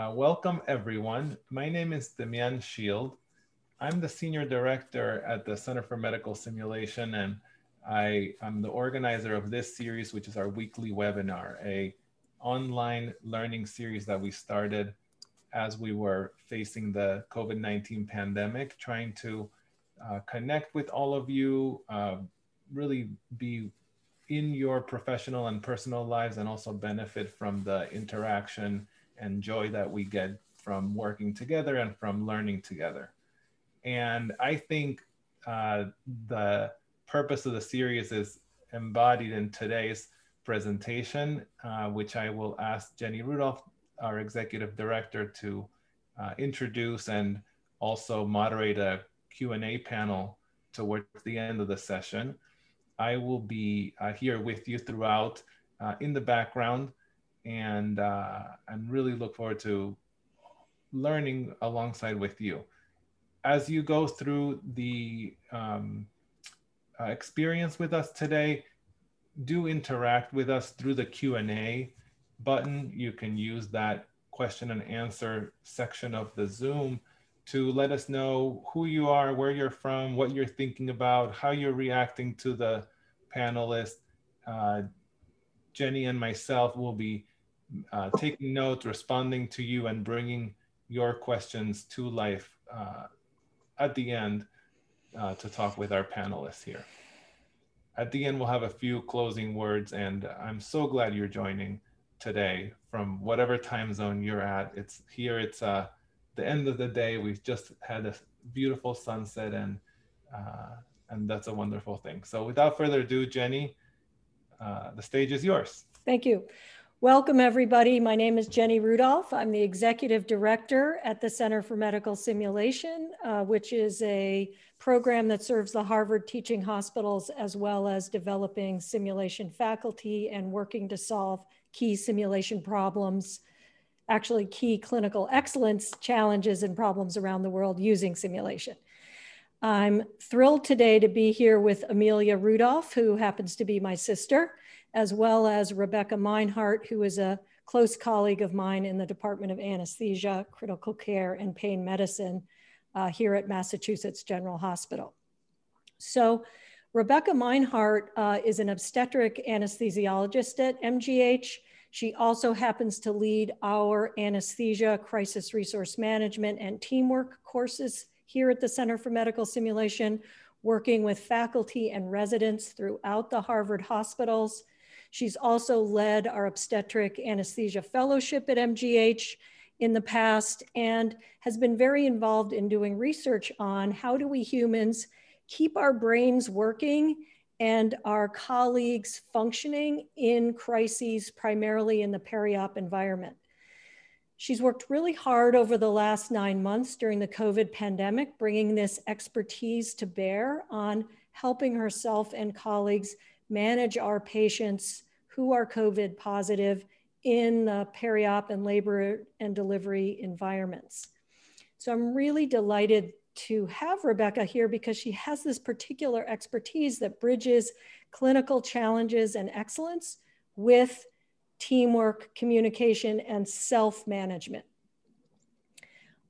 Uh, welcome everyone. My name is Demian Szyld. I'm the Senior Director at the Center for Medical Simulation and I am the organizer of this series, which is our weekly webinar, a online learning series that we started as we were facing the COVID-19 pandemic, trying to uh, connect with all of you, uh, really be in your professional and personal lives and also benefit from the interaction and joy that we get from working together and from learning together. And I think uh, the purpose of the series is embodied in today's presentation, uh, which I will ask Jenny Rudolph, our executive director, to uh, introduce and also moderate a Q&A panel towards the end of the session. I will be uh, here with you throughout uh, in the background and uh, and really look forward to learning alongside with you. As you go through the um, uh, experience with us today, do interact with us through the Q&A button. You can use that question and answer section of the Zoom to let us know who you are, where you're from, what you're thinking about, how you're reacting to the panelists. Uh, Jenny and myself will be uh, taking notes, responding to you, and bringing your questions to life uh, at the end uh, to talk with our panelists here. At the end, we'll have a few closing words, and I'm so glad you're joining today from whatever time zone you're at. It's here, it's uh, the end of the day. We've just had a beautiful sunset, and uh, and that's a wonderful thing. So without further ado, Jenny, uh, the stage is yours. Thank you. Welcome, everybody. My name is Jenny Rudolph. I'm the executive director at the Center for Medical Simulation, uh, which is a program that serves the Harvard teaching hospitals as well as developing simulation faculty and working to solve key simulation problems, actually key clinical excellence challenges and problems around the world using simulation. I'm thrilled today to be here with Amelia Rudolph, who happens to be my sister as well as Rebecca Minehart, who is a close colleague of mine in the Department of Anesthesia, Critical Care, and Pain Medicine uh, here at Massachusetts General Hospital. So Rebecca Minehart uh, is an obstetric anesthesiologist at MGH. She also happens to lead our anesthesia, crisis resource management, and teamwork courses here at the Center for Medical Simulation, working with faculty and residents throughout the Harvard hospitals. She's also led our obstetric anesthesia fellowship at MGH in the past and has been very involved in doing research on how do we humans keep our brains working and our colleagues functioning in crises, primarily in the peri-op environment. She's worked really hard over the last nine months during the COVID pandemic, bringing this expertise to bear on helping herself and colleagues manage our patients who are COVID positive in the peri-op and labor and delivery environments. So I'm really delighted to have Rebecca here because she has this particular expertise that bridges clinical challenges and excellence with teamwork, communication, and self-management.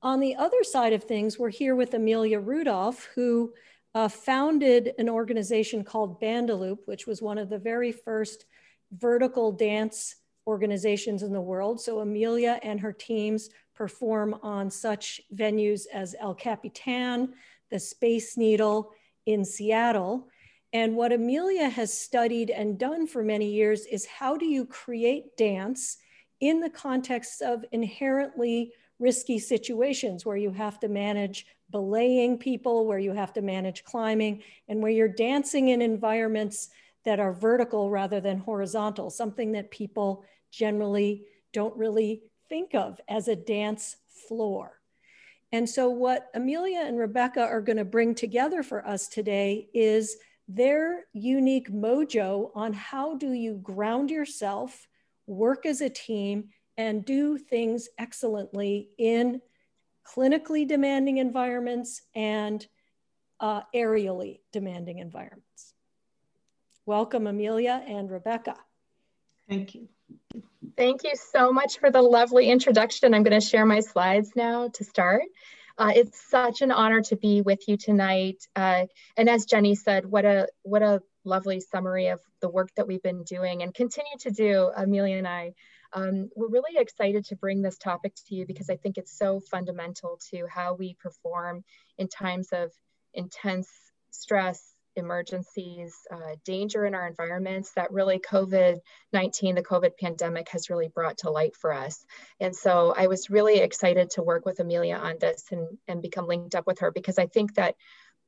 On the other side of things, we're here with Amelia Rudolph, who uh, founded an organization called Bandaloop, which was one of the very first vertical dance organizations in the world. So Amelia and her teams perform on such venues as El Capitan, the Space Needle in Seattle. And what Amelia has studied and done for many years is how do you create dance in the context of inherently risky situations where you have to manage belaying people, where you have to manage climbing, and where you're dancing in environments that are vertical rather than horizontal, something that people generally don't really think of as a dance floor. And so, what Amelia and Rebecca are going to bring together for us today is their unique mojo on how do you ground yourself, work as a team, and do things excellently in clinically demanding environments and uh, aerially demanding environments. Welcome, Amelia and Rebecca. Thank you. Thank you so much for the lovely introduction. I'm going to share my slides now to start. Uh, it's such an honor to be with you tonight. Uh, and as Jenny said, what a what a lovely summary of the work that we've been doing and continue to do, Amelia and I. Um, we're really excited to bring this topic to you because I think it's so fundamental to how we perform in times of intense stress, emergencies, uh, danger in our environments that really COVID-19, the COVID pandemic has really brought to light for us. And so I was really excited to work with Amelia on this and, and become linked up with her because I think that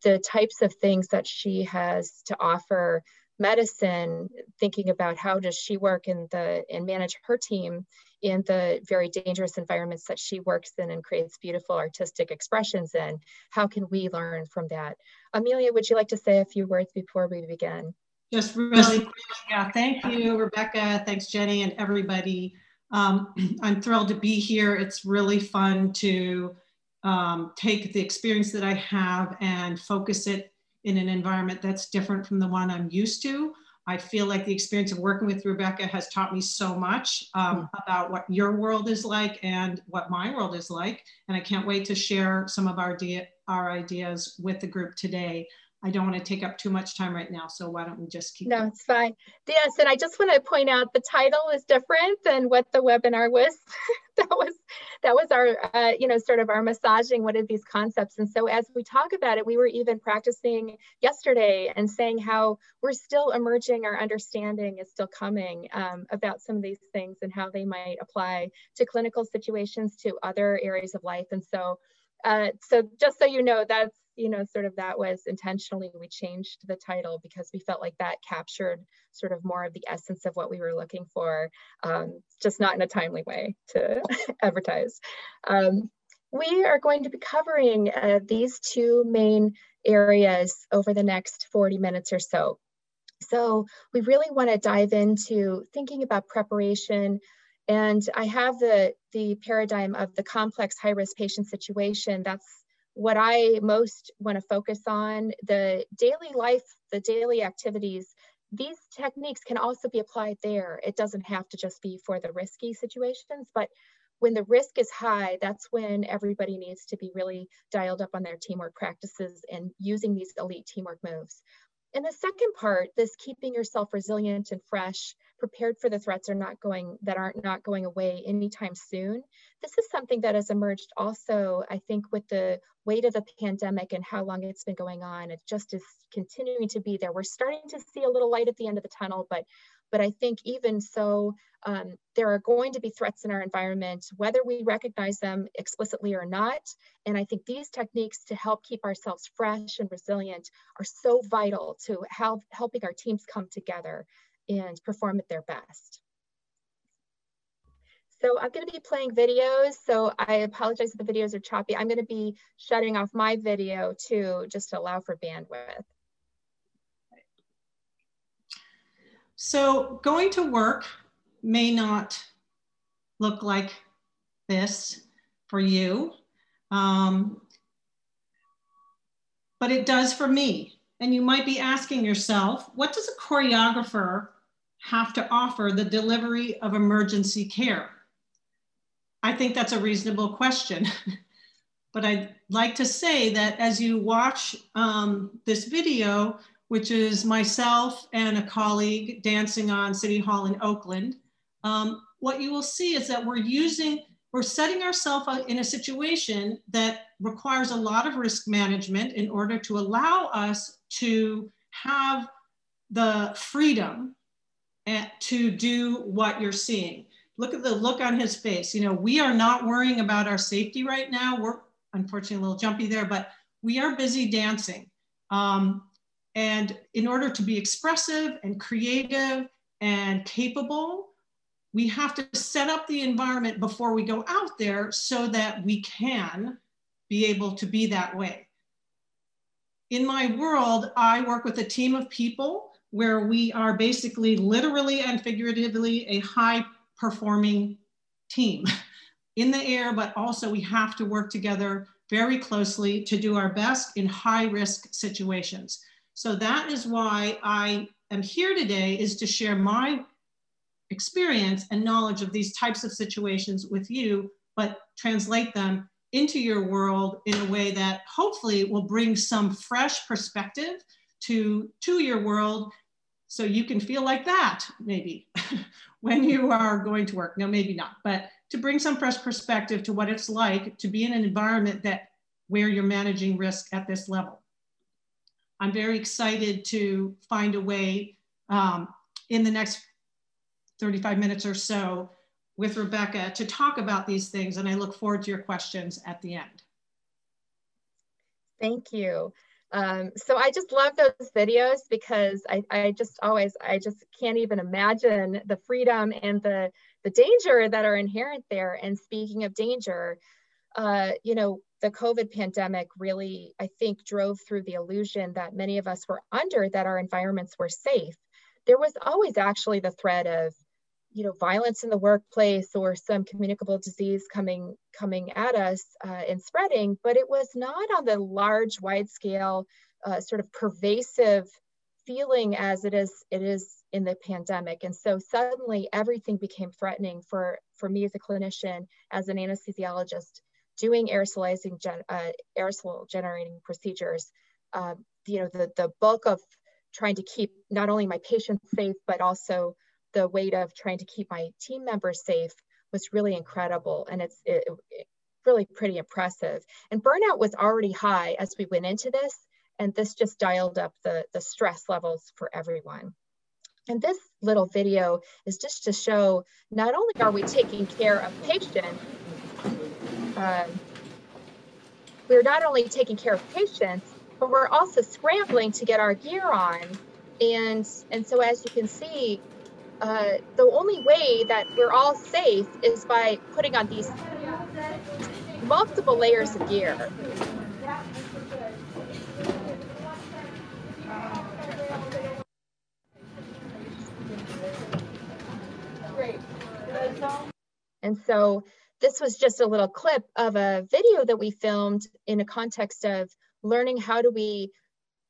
the types of things that she has to offer medicine, thinking about how does she work in the and manage her team in the very dangerous environments that she works in and creates beautiful artistic expressions in. How can we learn from that? Amelia, would you like to say a few words before we begin? Just really yeah. Thank you, Rebecca. Thanks, Jenny, and everybody. Um, I'm thrilled to be here. It's really fun to um, take the experience that I have and focus it in an environment that's different from the one I'm used to. I feel like the experience of working with Rebecca has taught me so much um, hmm. about what your world is like and what my world is like. And I can't wait to share some of our, our ideas with the group today. I don't want to take up too much time right now, so why don't we just keep No, going? it's fine. Yes, and I just want to point out the title is different than what the webinar was. that was that was our uh, you know sort of our massaging what are these concepts and so as we talk about it we were even practicing yesterday and saying how we're still emerging our understanding is still coming um, about some of these things and how they might apply to clinical situations to other areas of life and so uh, so just so you know, that's, you know, sort of that was intentionally, we changed the title because we felt like that captured sort of more of the essence of what we were looking for, um, just not in a timely way to advertise. Um, we are going to be covering uh, these two main areas over the next 40 minutes or so. So we really want to dive into thinking about preparation, and I have the, the paradigm of the complex high risk patient situation. That's what I most want to focus on. The daily life, the daily activities, these techniques can also be applied there. It doesn't have to just be for the risky situations, but when the risk is high, that's when everybody needs to be really dialed up on their teamwork practices and using these elite teamwork moves. And the second part, this keeping yourself resilient and fresh, prepared for the threats are not going that aren't not going away anytime soon. This is something that has emerged also, I think, with the weight of the pandemic and how long it's been going on. It just is continuing to be there. We're starting to see a little light at the end of the tunnel, but but I think even so, um, there are going to be threats in our environment, whether we recognize them explicitly or not. And I think these techniques to help keep ourselves fresh and resilient are so vital to help, helping our teams come together and perform at their best. So I'm going to be playing videos. So I apologize if the videos are choppy. I'm going to be shutting off my video too, just to allow for bandwidth. So going to work may not look like this for you, um, but it does for me. And you might be asking yourself, what does a choreographer have to offer the delivery of emergency care? I think that's a reasonable question. but I'd like to say that as you watch um, this video, which is myself and a colleague dancing on City Hall in Oakland, um, what you will see is that we're using, we're setting ourselves in a situation that requires a lot of risk management in order to allow us to have the freedom to do what you're seeing. Look at the look on his face. You know, we are not worrying about our safety right now. We're unfortunately a little jumpy there, but we are busy dancing. Um, and in order to be expressive and creative and capable, we have to set up the environment before we go out there so that we can be able to be that way. In my world, I work with a team of people where we are basically literally and figuratively a high performing team in the air, but also we have to work together very closely to do our best in high risk situations. So that is why I am here today is to share my experience and knowledge of these types of situations with you, but translate them into your world in a way that hopefully will bring some fresh perspective to, to your world so you can feel like that maybe when you are going to work. No, maybe not, but to bring some fresh perspective to what it's like to be in an environment that where you're managing risk at this level. I'm very excited to find a way um, in the next 35 minutes or so with Rebecca to talk about these things. And I look forward to your questions at the end. Thank you. Um, so I just love those videos because I, I just always, I just can't even imagine the freedom and the, the danger that are inherent there. And speaking of danger, uh, you know, the COVID pandemic really, I think, drove through the illusion that many of us were under that our environments were safe. There was always actually the threat of you know, violence in the workplace or some communicable disease coming coming at us uh, and spreading, but it was not on the large, wide scale, uh, sort of pervasive feeling as it is it is in the pandemic. And so suddenly everything became threatening for for me as a clinician, as an anesthesiologist, doing aerosolizing gen, uh, aerosol generating procedures. Um, you know, the the bulk of trying to keep not only my patients safe but also the weight of trying to keep my team members safe was really incredible. And it's it, it, really pretty impressive. And burnout was already high as we went into this and this just dialed up the the stress levels for everyone. And this little video is just to show not only are we taking care of patients um, we're not only taking care of patients but we're also scrambling to get our gear on. And and so as you can see uh, the only way that we're all safe is by putting on these multiple layers of gear. And so this was just a little clip of a video that we filmed in a context of learning how do we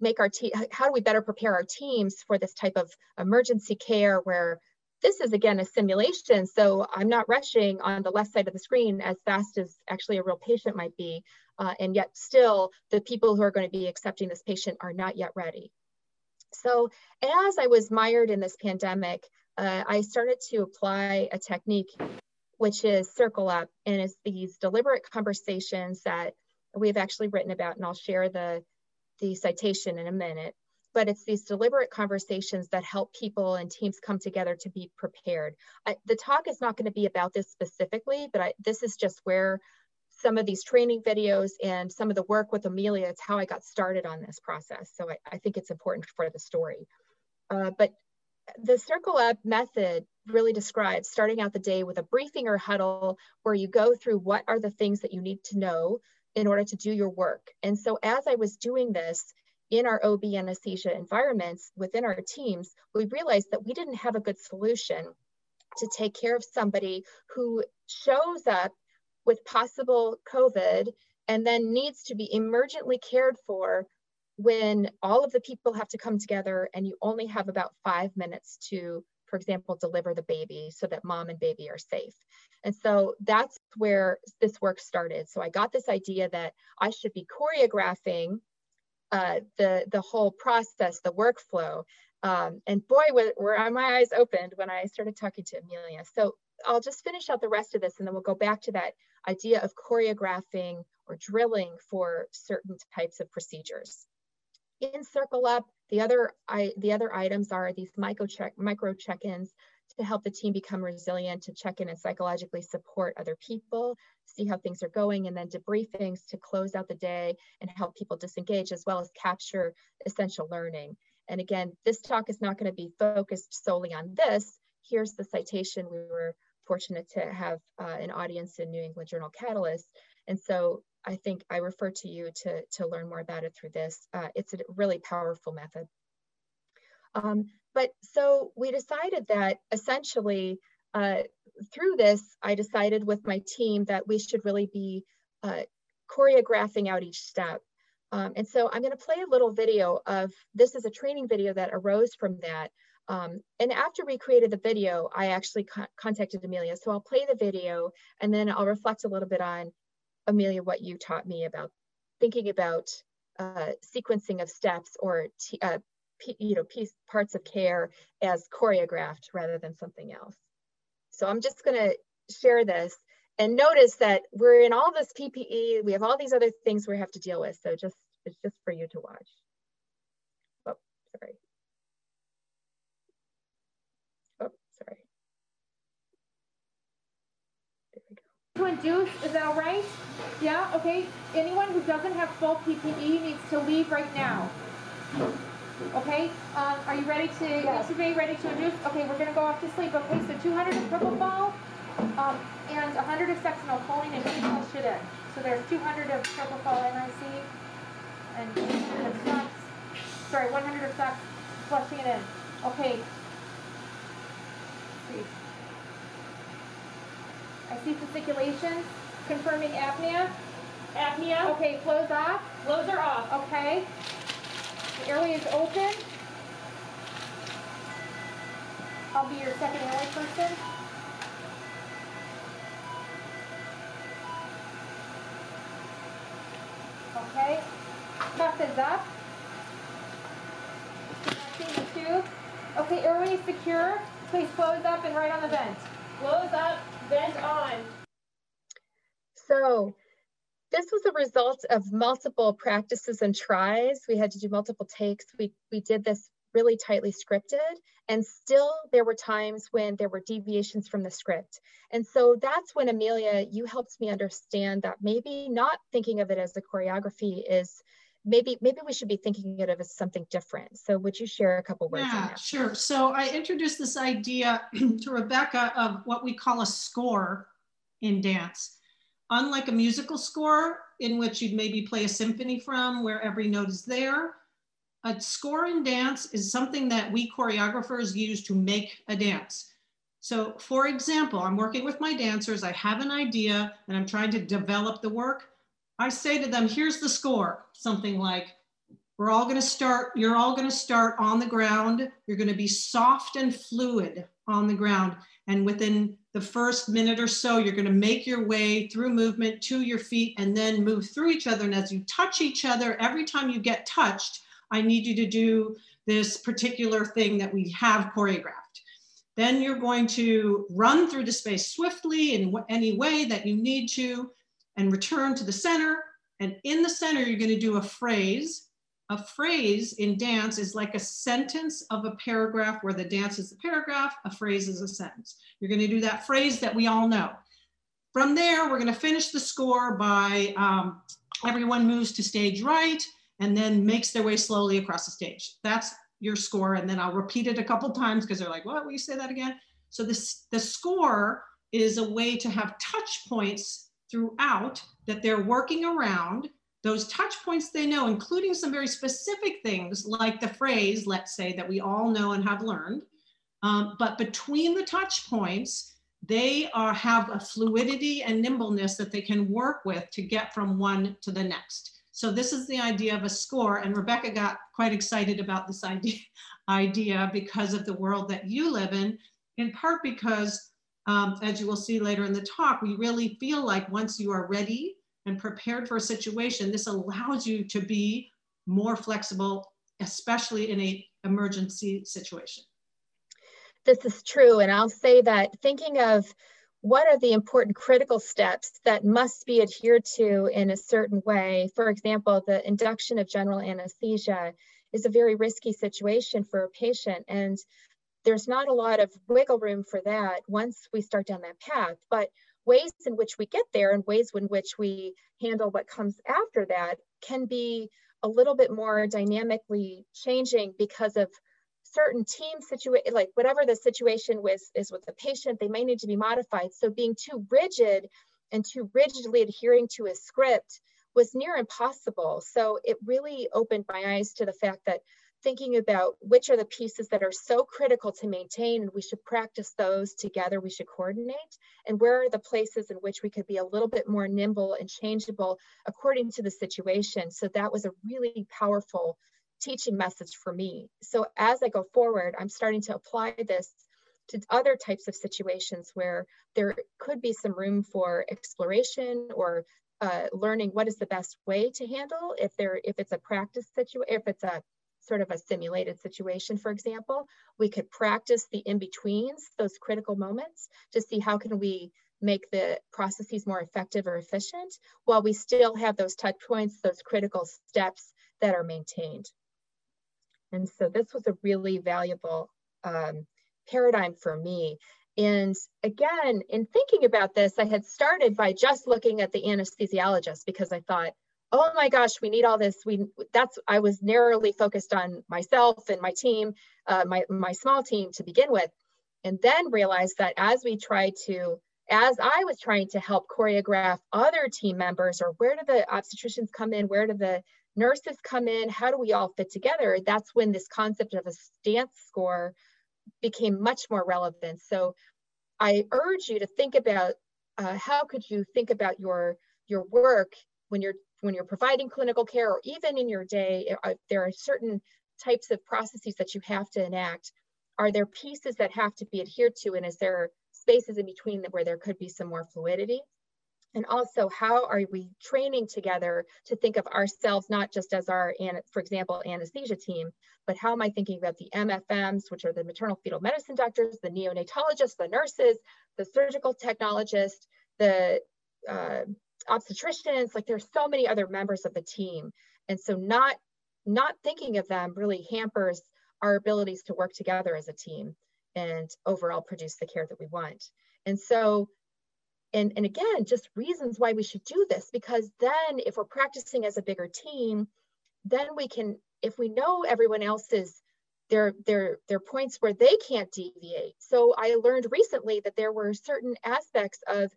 make our team, how do we better prepare our teams for this type of emergency care where this is again a simulation, so I'm not rushing on the left side of the screen as fast as actually a real patient might be, uh, and yet still the people who are going to be accepting this patient are not yet ready. So as I was mired in this pandemic, uh, I started to apply a technique which is circle up and it's these deliberate conversations that we've actually written about and I'll share the the citation in a minute, but it's these deliberate conversations that help people and teams come together to be prepared. I, the talk is not going to be about this specifically, but I, this is just where some of these training videos and some of the work with Amelia, it's how I got started on this process. So I, I think it's important for the story. Uh, but the circle up method really describes starting out the day with a briefing or huddle where you go through what are the things that you need to know in order to do your work. And so as I was doing this in our OB anesthesia environments within our teams, we realized that we didn't have a good solution to take care of somebody who shows up with possible COVID and then needs to be emergently cared for when all of the people have to come together and you only have about five minutes to for example, deliver the baby so that mom and baby are safe. And so that's where this work started. So I got this idea that I should be choreographing uh, the, the whole process, the workflow. Um, and boy, were, were my eyes opened when I started talking to Amelia. So I'll just finish out the rest of this and then we'll go back to that idea of choreographing or drilling for certain types of procedures in Circle Up, the other, I, the other items are these micro, check, micro check-ins to help the team become resilient, to check in and psychologically support other people, see how things are going, and then debriefings to close out the day and help people disengage, as well as capture essential learning. And again, this talk is not going to be focused solely on this. Here's the citation. We were fortunate to have uh, an audience in New England Journal Catalyst. And so I think I refer to you to, to learn more about it through this. Uh, it's a really powerful method. Um, but so we decided that essentially uh, through this, I decided with my team that we should really be uh, choreographing out each step. Um, and so I'm gonna play a little video of, this is a training video that arose from that. Um, and after we created the video, I actually co contacted Amelia. So I'll play the video and then I'll reflect a little bit on, Amelia, what you taught me about thinking about uh, sequencing of steps or uh, you know piece parts of care as choreographed rather than something else. So I'm just going to share this and notice that we're in all this PPE. We have all these other things we have to deal with. So just it's just for you to watch. Oh, sorry. To induce, is that all right? Yeah, okay. Anyone who doesn't have full PPE needs to leave right now. Okay, um, are you ready to, yes. Survey ready to induce? Okay, we're gonna go off to sleep. Okay, so 200 of propofol um, and 100 of succinylcholine and flush it in. So there's 200 of propofol NIC and 200 of sux, sorry, 100 of sux, flushing it in. Okay. Let's see. I see fasciculations, confirming apnea. Apnea. Okay, flows off. Flows are off. Okay. The airway is open. I'll be your second airway person. Okay. Cuff is up. Connecting the tube. Okay, airway is secure. Please close up and right on the vent. Close up on. So this was a result of multiple practices and tries. We had to do multiple takes. We, we did this really tightly scripted and still there were times when there were deviations from the script. And so that's when Amelia, you helped me understand that maybe not thinking of it as a choreography is maybe maybe we should be thinking of it as something different. So would you share a couple words? Yeah, sure. So I introduced this idea to Rebecca of what we call a score in dance. Unlike a musical score in which you'd maybe play a symphony from where every note is there, a score in dance is something that we choreographers use to make a dance. So for example, I'm working with my dancers, I have an idea and I'm trying to develop the work. I say to them, here's the score, something like, we're all gonna start, you're all gonna start on the ground. You're gonna be soft and fluid on the ground. And within the first minute or so, you're gonna make your way through movement to your feet and then move through each other. And as you touch each other, every time you get touched, I need you to do this particular thing that we have choreographed. Then you're going to run through the space swiftly in any way that you need to and return to the center. And in the center, you're gonna do a phrase. A phrase in dance is like a sentence of a paragraph where the dance is the paragraph, a phrase is a sentence. You're gonna do that phrase that we all know. From there, we're gonna finish the score by um, everyone moves to stage right and then makes their way slowly across the stage. That's your score. And then I'll repeat it a couple times because they're like, what, will you say that again? So this, the score is a way to have touch points throughout that they're working around those touch points they know, including some very specific things like the phrase, let's say, that we all know and have learned. Um, but between the touch points, they are, have a fluidity and nimbleness that they can work with to get from one to the next. So this is the idea of a score. And Rebecca got quite excited about this idea, idea because of the world that you live in, in part because um, as you will see later in the talk, we really feel like once you are ready and prepared for a situation, this allows you to be more flexible, especially in a emergency situation. This is true. And I'll say that thinking of what are the important critical steps that must be adhered to in a certain way. For example, the induction of general anesthesia is a very risky situation for a patient. And there's not a lot of wiggle room for that once we start down that path. But ways in which we get there and ways in which we handle what comes after that can be a little bit more dynamically changing because of certain team situation, like whatever the situation with is with the patient, they may need to be modified. So being too rigid and too rigidly adhering to a script was near impossible. So it really opened my eyes to the fact that thinking about which are the pieces that are so critical to maintain and we should practice those together we should coordinate and where are the places in which we could be a little bit more nimble and changeable according to the situation so that was a really powerful teaching message for me. So as I go forward, I'm starting to apply this to other types of situations where there could be some room for exploration or uh, learning what is the best way to handle if there if it's a practice situation if it's a sort of a simulated situation for example we could practice the in-betweens those critical moments to see how can we make the processes more effective or efficient while we still have those touch points those critical steps that are maintained and so this was a really valuable um, paradigm for me. And again, in thinking about this, I had started by just looking at the anesthesiologist because I thought, oh my gosh, we need all this. We that's I was narrowly focused on myself and my team, uh, my my small team to begin with, and then realized that as we tried to, as I was trying to help choreograph other team members, or where do the obstetricians come in, where do the nurses come in, how do we all fit together? That's when this concept of a stance score became much more relevant. So I urge you to think about uh, how could you think about your your work when you're when you're providing clinical care or even in your day. Uh, there are certain types of processes that you have to enact. Are there pieces that have to be adhered to, and is there spaces in between where there could be some more fluidity? and also how are we training together to think of ourselves not just as our for example anesthesia team but how am i thinking about the mfms which are the maternal fetal medicine doctors the neonatologists the nurses the surgical technologists the uh, obstetricians like there's so many other members of the team and so not not thinking of them really hampers our abilities to work together as a team and overall produce the care that we want and so and, and again, just reasons why we should do this, because then if we're practicing as a bigger team, then we can, if we know everyone else's their their their points where they can't deviate. So I learned recently that there were certain aspects of,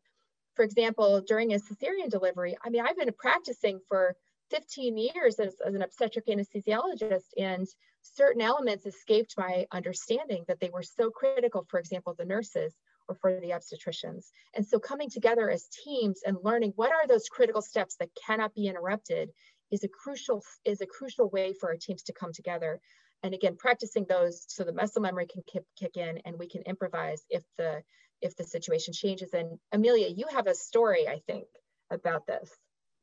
for example, during a cesarean delivery. I mean, I've been practicing for 15 years as, as an obstetric anesthesiologist, and certain elements escaped my understanding that they were so critical. For example, the nurses or for the obstetricians. And so coming together as teams and learning what are those critical steps that cannot be interrupted is a crucial is a crucial way for our teams to come together. And again, practicing those so the muscle memory can kick, kick in and we can improvise if the if the situation changes. And Amelia, you have a story, I think, about this.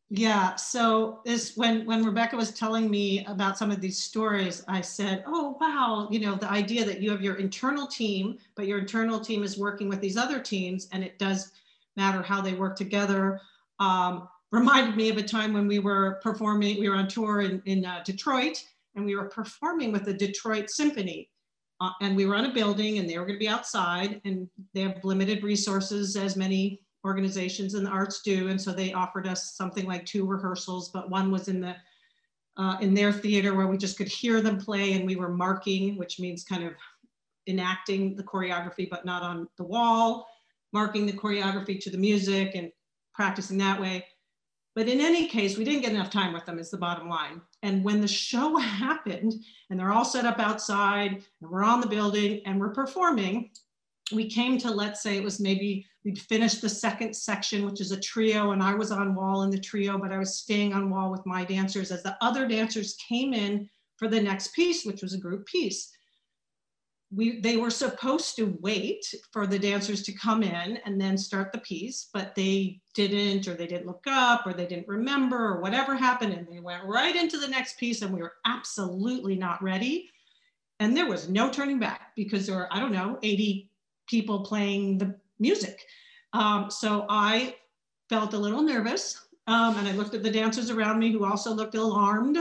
Yeah. So this when when Rebecca was telling me about some of these stories, I said, "Oh wow, you know, the idea that you have your internal team, but your internal team is working with these other teams, and it does matter how they work together." Um, reminded me of a time when we were performing. We were on tour in in uh, Detroit, and we were performing with the Detroit Symphony. Uh, and we were on a building and they were going to be outside and they have limited resources as many organizations in the arts do. And so they offered us something like two rehearsals, but one was in the uh, in their theater where we just could hear them play and we were marking, which means kind of enacting the choreography, but not on the wall, marking the choreography to the music and practicing that way. But in any case, we didn't get enough time with them is the bottom line. And when the show happened and they're all set up outside and we're on the building and we're performing, we came to, let's say it was maybe we'd finished the second section, which is a trio, and I was on wall in the trio, but I was staying on wall with my dancers as the other dancers came in for the next piece, which was a group piece. We, they were supposed to wait for the dancers to come in and then start the piece, but they didn't, or they didn't look up, or they didn't remember, or whatever happened, and they went right into the next piece, and we were absolutely not ready. And there was no turning back because there were, I don't know, 80 people playing the music. Um, so I felt a little nervous um, and I looked at the dancers around me who also looked alarmed.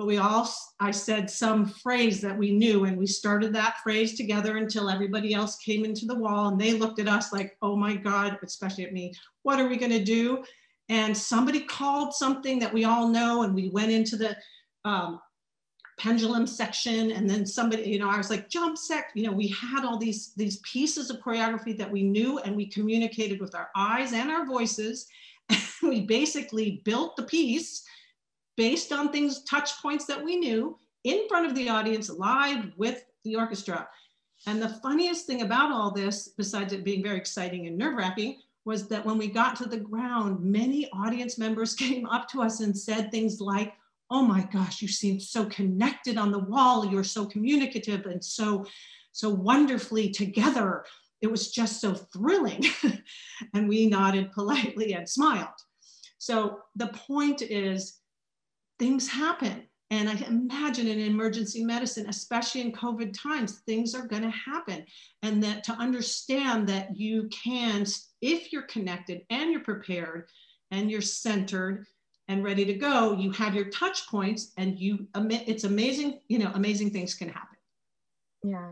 But we all, I said some phrase that we knew, and we started that phrase together until everybody else came into the wall and they looked at us like, oh my God, especially at me, what are we going to do? And somebody called something that we all know, and we went into the um, pendulum section and then somebody you know i was like jump sec you know we had all these these pieces of choreography that we knew and we communicated with our eyes and our voices we basically built the piece based on things touch points that we knew in front of the audience live with the orchestra and the funniest thing about all this besides it being very exciting and nerve-wracking was that when we got to the ground many audience members came up to us and said things like oh my gosh, you seem so connected on the wall. You're so communicative and so, so wonderfully together. It was just so thrilling. and we nodded politely and smiled. So the point is, things happen. And I imagine in emergency medicine, especially in COVID times, things are going to happen. And that to understand that you can, if you're connected and you're prepared and you're centered and ready to go, you have your touch points and you, it's amazing, you know, amazing things can happen. Yeah.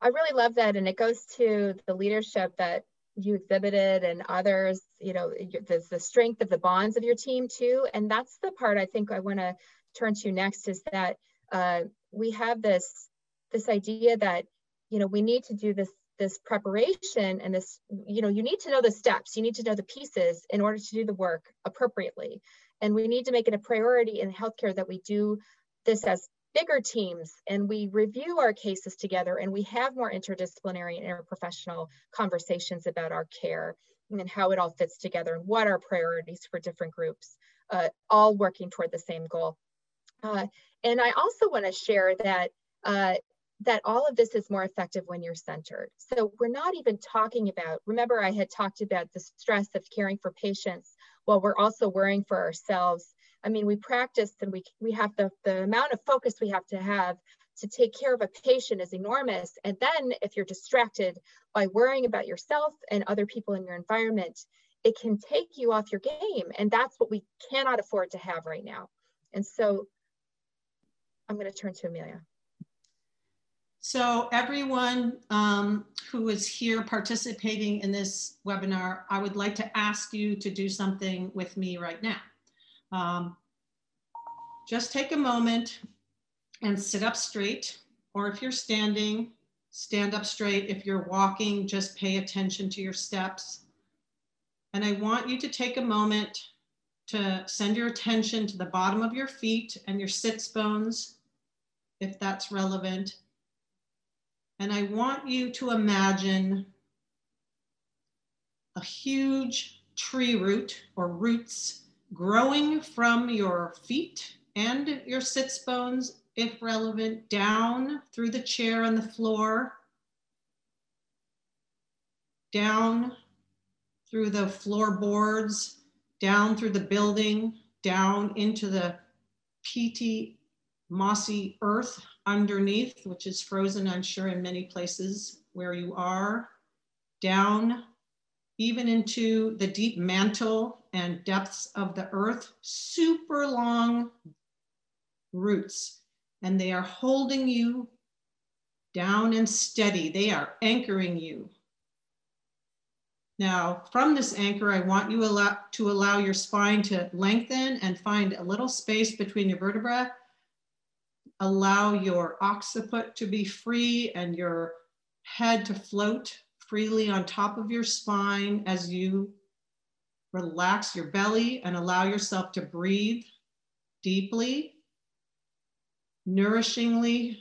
I really love that. And it goes to the leadership that you exhibited and others, you know, the, the strength of the bonds of your team too. And that's the part I think I want to turn to next is that uh, we have this this idea that you know we need to do this this preparation and this you know you need to know the steps you need to know the pieces in order to do the work appropriately and we need to make it a priority in healthcare that we do this as bigger teams and we review our cases together and we have more interdisciplinary and interprofessional conversations about our care and how it all fits together and what are priorities for different groups uh, all working toward the same goal uh, and I also want to share that uh, that all of this is more effective when you're centered. So we're not even talking about, remember I had talked about the stress of caring for patients while we're also worrying for ourselves. I mean, we practice and we, we have the, the amount of focus we have to have to take care of a patient is enormous. And then if you're distracted by worrying about yourself and other people in your environment, it can take you off your game. And that's what we cannot afford to have right now. And so I'm going to turn to Amelia. So everyone um, who is here participating in this webinar, I would like to ask you to do something with me right now. Um, just take a moment and sit up straight, or if you're standing, stand up straight. If you're walking, just pay attention to your steps. And I want you to take a moment to send your attention to the bottom of your feet and your sits bones, if that's relevant. And I want you to imagine a huge tree root or roots growing from your feet and your sits bones, if relevant, down through the chair and the floor, down through the floorboards down through the building, down into the peaty, mossy earth underneath, which is frozen, I'm sure, in many places where you are, down even into the deep mantle and depths of the earth, super long roots. And they are holding you down and steady. They are anchoring you now, from this anchor, I want you to allow your spine to lengthen and find a little space between your vertebrae. Allow your occiput to be free and your head to float freely on top of your spine as you relax your belly and allow yourself to breathe deeply, nourishingly,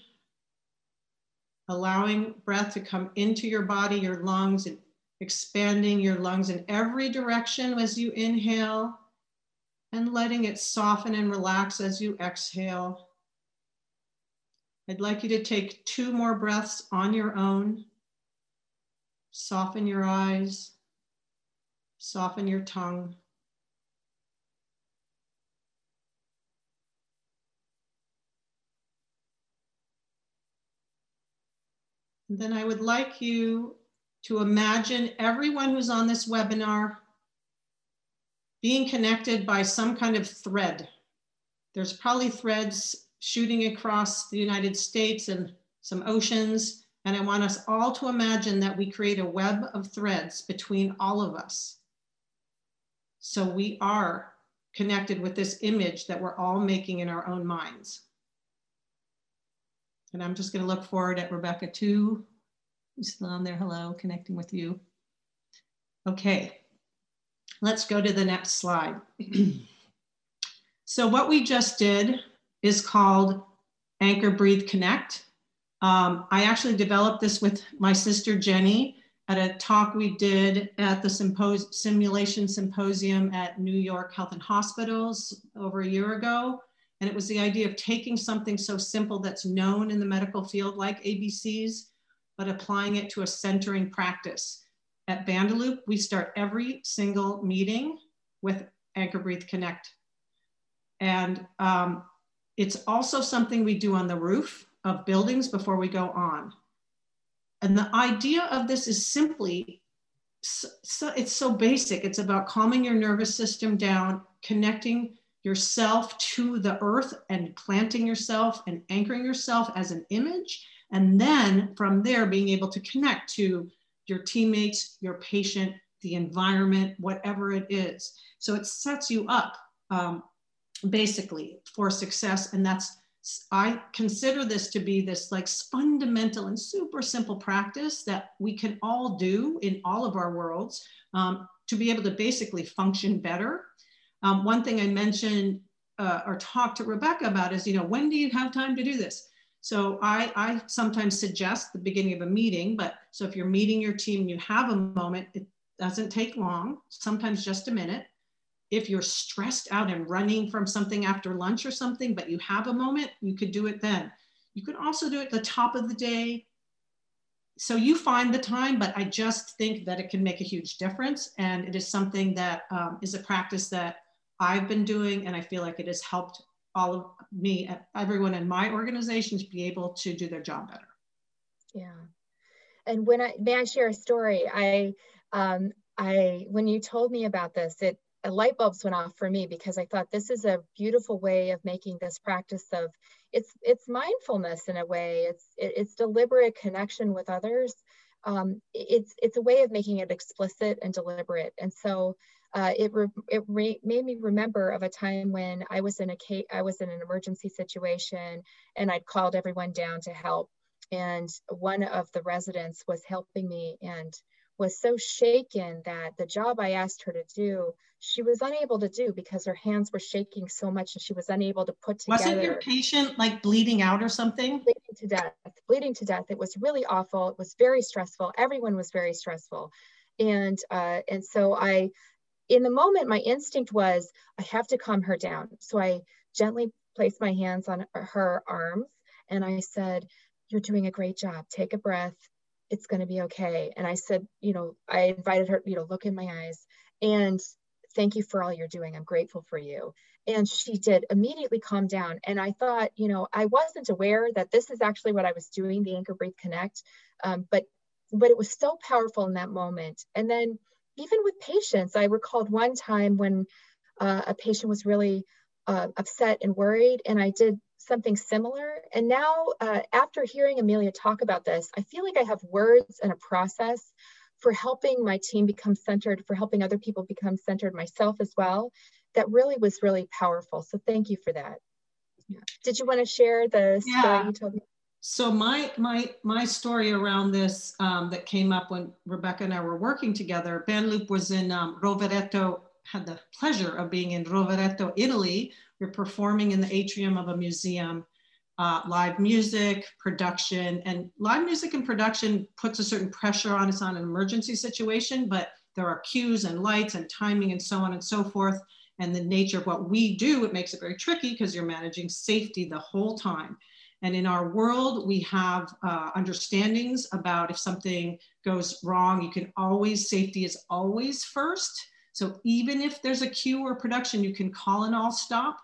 allowing breath to come into your body, your lungs, and expanding your lungs in every direction as you inhale and letting it soften and relax as you exhale. I'd like you to take two more breaths on your own. Soften your eyes, soften your tongue. And then I would like you to imagine everyone who's on this webinar being connected by some kind of thread. There's probably threads shooting across the United States and some oceans. And I want us all to imagine that we create a web of threads between all of us. So we are connected with this image that we're all making in our own minds. And I'm just gonna look forward at Rebecca too, Who's still on there? Hello, connecting with you. Okay, let's go to the next slide. so what we just did is called Anchor Breathe Connect. Um, I actually developed this with my sister Jenny at a talk we did at the sympos simulation symposium at New York Health and Hospitals over a year ago. And it was the idea of taking something so simple that's known in the medical field like ABCs, but applying it to a centering practice. At Bandaloop, we start every single meeting with Anchor Breathe Connect. And um, it's also something we do on the roof of buildings before we go on. And the idea of this is simply, so, it's so basic. It's about calming your nervous system down, connecting yourself to the earth and planting yourself and anchoring yourself as an image. And then from there, being able to connect to your teammates, your patient, the environment, whatever it is. So it sets you up um, basically for success. And that's I consider this to be this like fundamental and super simple practice that we can all do in all of our worlds um, to be able to basically function better. Um, one thing I mentioned uh, or talked to Rebecca about is, you know, when do you have time to do this? So I, I sometimes suggest the beginning of a meeting, but so if you're meeting your team, and you have a moment, it doesn't take long, sometimes just a minute if you're stressed out and running from something after lunch or something, but you have a moment, you could do it then. You could also do it the top of the day. So you find the time, but I just think that it can make a huge difference. And it is something that um, is a practice that I've been doing, and I feel like it has helped all of me, everyone in my organization to be able to do their job better. Yeah. And when I, may I share a story? I, um, I, when you told me about this, it light bulbs went off for me because I thought this is a beautiful way of making this practice of it's it's mindfulness in a way. It's it, it's deliberate connection with others. Um, it's it's a way of making it explicit and deliberate. And so uh, it re, it re, made me remember of a time when I was in a case, I was in an emergency situation and I'd called everyone down to help. And one of the residents was helping me and was so shaken that the job I asked her to do, she was unable to do because her hands were shaking so much and she was unable to put together. Wasn't your patient like bleeding out or something? Bleeding to death, bleeding to death. It was really awful. It was very stressful. Everyone was very stressful. And, uh, and so I, in the moment, my instinct was, I have to calm her down. So I gently placed my hands on her arms and I said, you're doing a great job. Take a breath it's going to be okay. And I said, you know, I invited her, you know, look in my eyes and thank you for all you're doing. I'm grateful for you. And she did immediately calm down. And I thought, you know, I wasn't aware that this is actually what I was doing, the Anchor Breathe Connect. Um, but but it was so powerful in that moment. And then even with patients, I recalled one time when uh, a patient was really uh, upset and worried, and I did something similar. And now, uh, after hearing Amelia talk about this, I feel like I have words and a process for helping my team become centered, for helping other people become centered, myself as well. That really was really powerful. So thank you for that. Yeah. Did you want to share the yeah. story you told me? So my my my story around this um, that came up when Rebecca and I were working together. Bandaloop was in um, Rovereto, had the pleasure of being in Rovereto, Italy, you're performing in the atrium of a museum, uh, live music, production, and live music and production puts a certain pressure on us on an emergency situation, but there are cues and lights and timing and so on and so forth. And the nature of what we do, it makes it very tricky because you're managing safety the whole time. And in our world, we have uh, understandings about if something goes wrong, you can always, safety is always first. So even if there's a cue or production, you can call an all stop.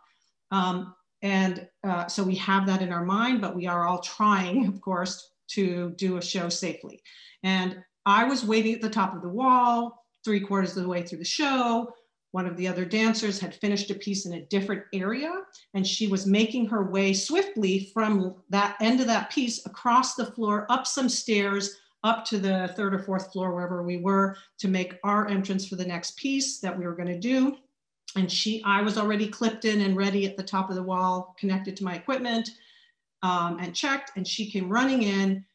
Um, and uh, so we have that in our mind, but we are all trying, of course, to do a show safely. And I was waiting at the top of the wall, three quarters of the way through the show. One of the other dancers had finished a piece in a different area, and she was making her way swiftly from that end of that piece across the floor, up some stairs, up to the third or fourth floor, wherever we were, to make our entrance for the next piece that we were going to do. And she, I was already clipped in and ready at the top of the wall, connected to my equipment, um, and checked. And she came running in,